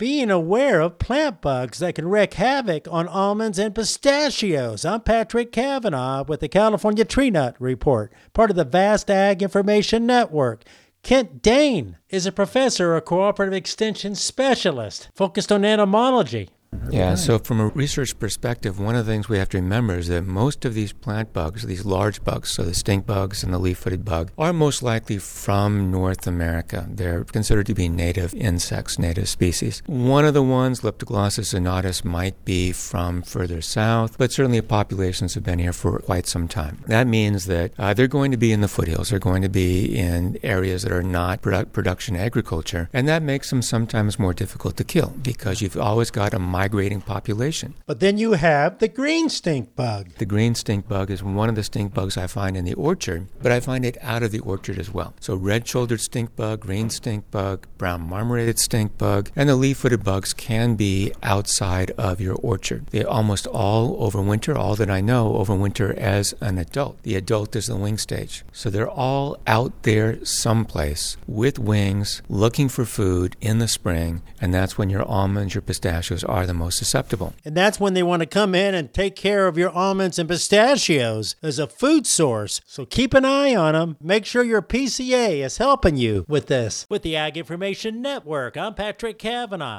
being aware of plant bugs that can wreak havoc on almonds and pistachios. I'm Patrick Cavanaugh with the California Tree Nut Report, part of the Vast Ag Information Network. Kent Daane is a professor or cooperative extension specialist focused on entomology. Yeah, so from a research perspective, one of the things we have to remember is that most of these plant bugs, these large bugs, so the stink bugs and the leaf footed bug, are most likely from North America. They're considered to be native insects, native species. One of the ones, Leptoglossus zonatus, might be from further south, but certainly populations have been here for quite some time. That means that uh, they're going to be in the foothills, they're going to be in areas that are not produ- production agriculture, and that makes them sometimes more difficult to kill because you've always got a migrating population. But then you have the green stink bug. The green stink bug is one of the stink bugs I find in the orchard, but I find it out of the orchard as well. So red shouldered stink bug, green stink bug, brown marmorated stink bug, and the leaf footed bugs can be outside of your orchard. They almost all overwinter, all that I know, overwinter as an adult. The adult is the wing stage. So they're all out there someplace with wings, looking for food in the spring, and that's when your almonds, your pistachios are the most susceptible. And that's when they want to come in and take care of your almonds and pistachios as a food source. So keep an eye on them. Make sure your PCA is helping you with this. With the Ag Information Network, I'm Patrick Cavanaugh.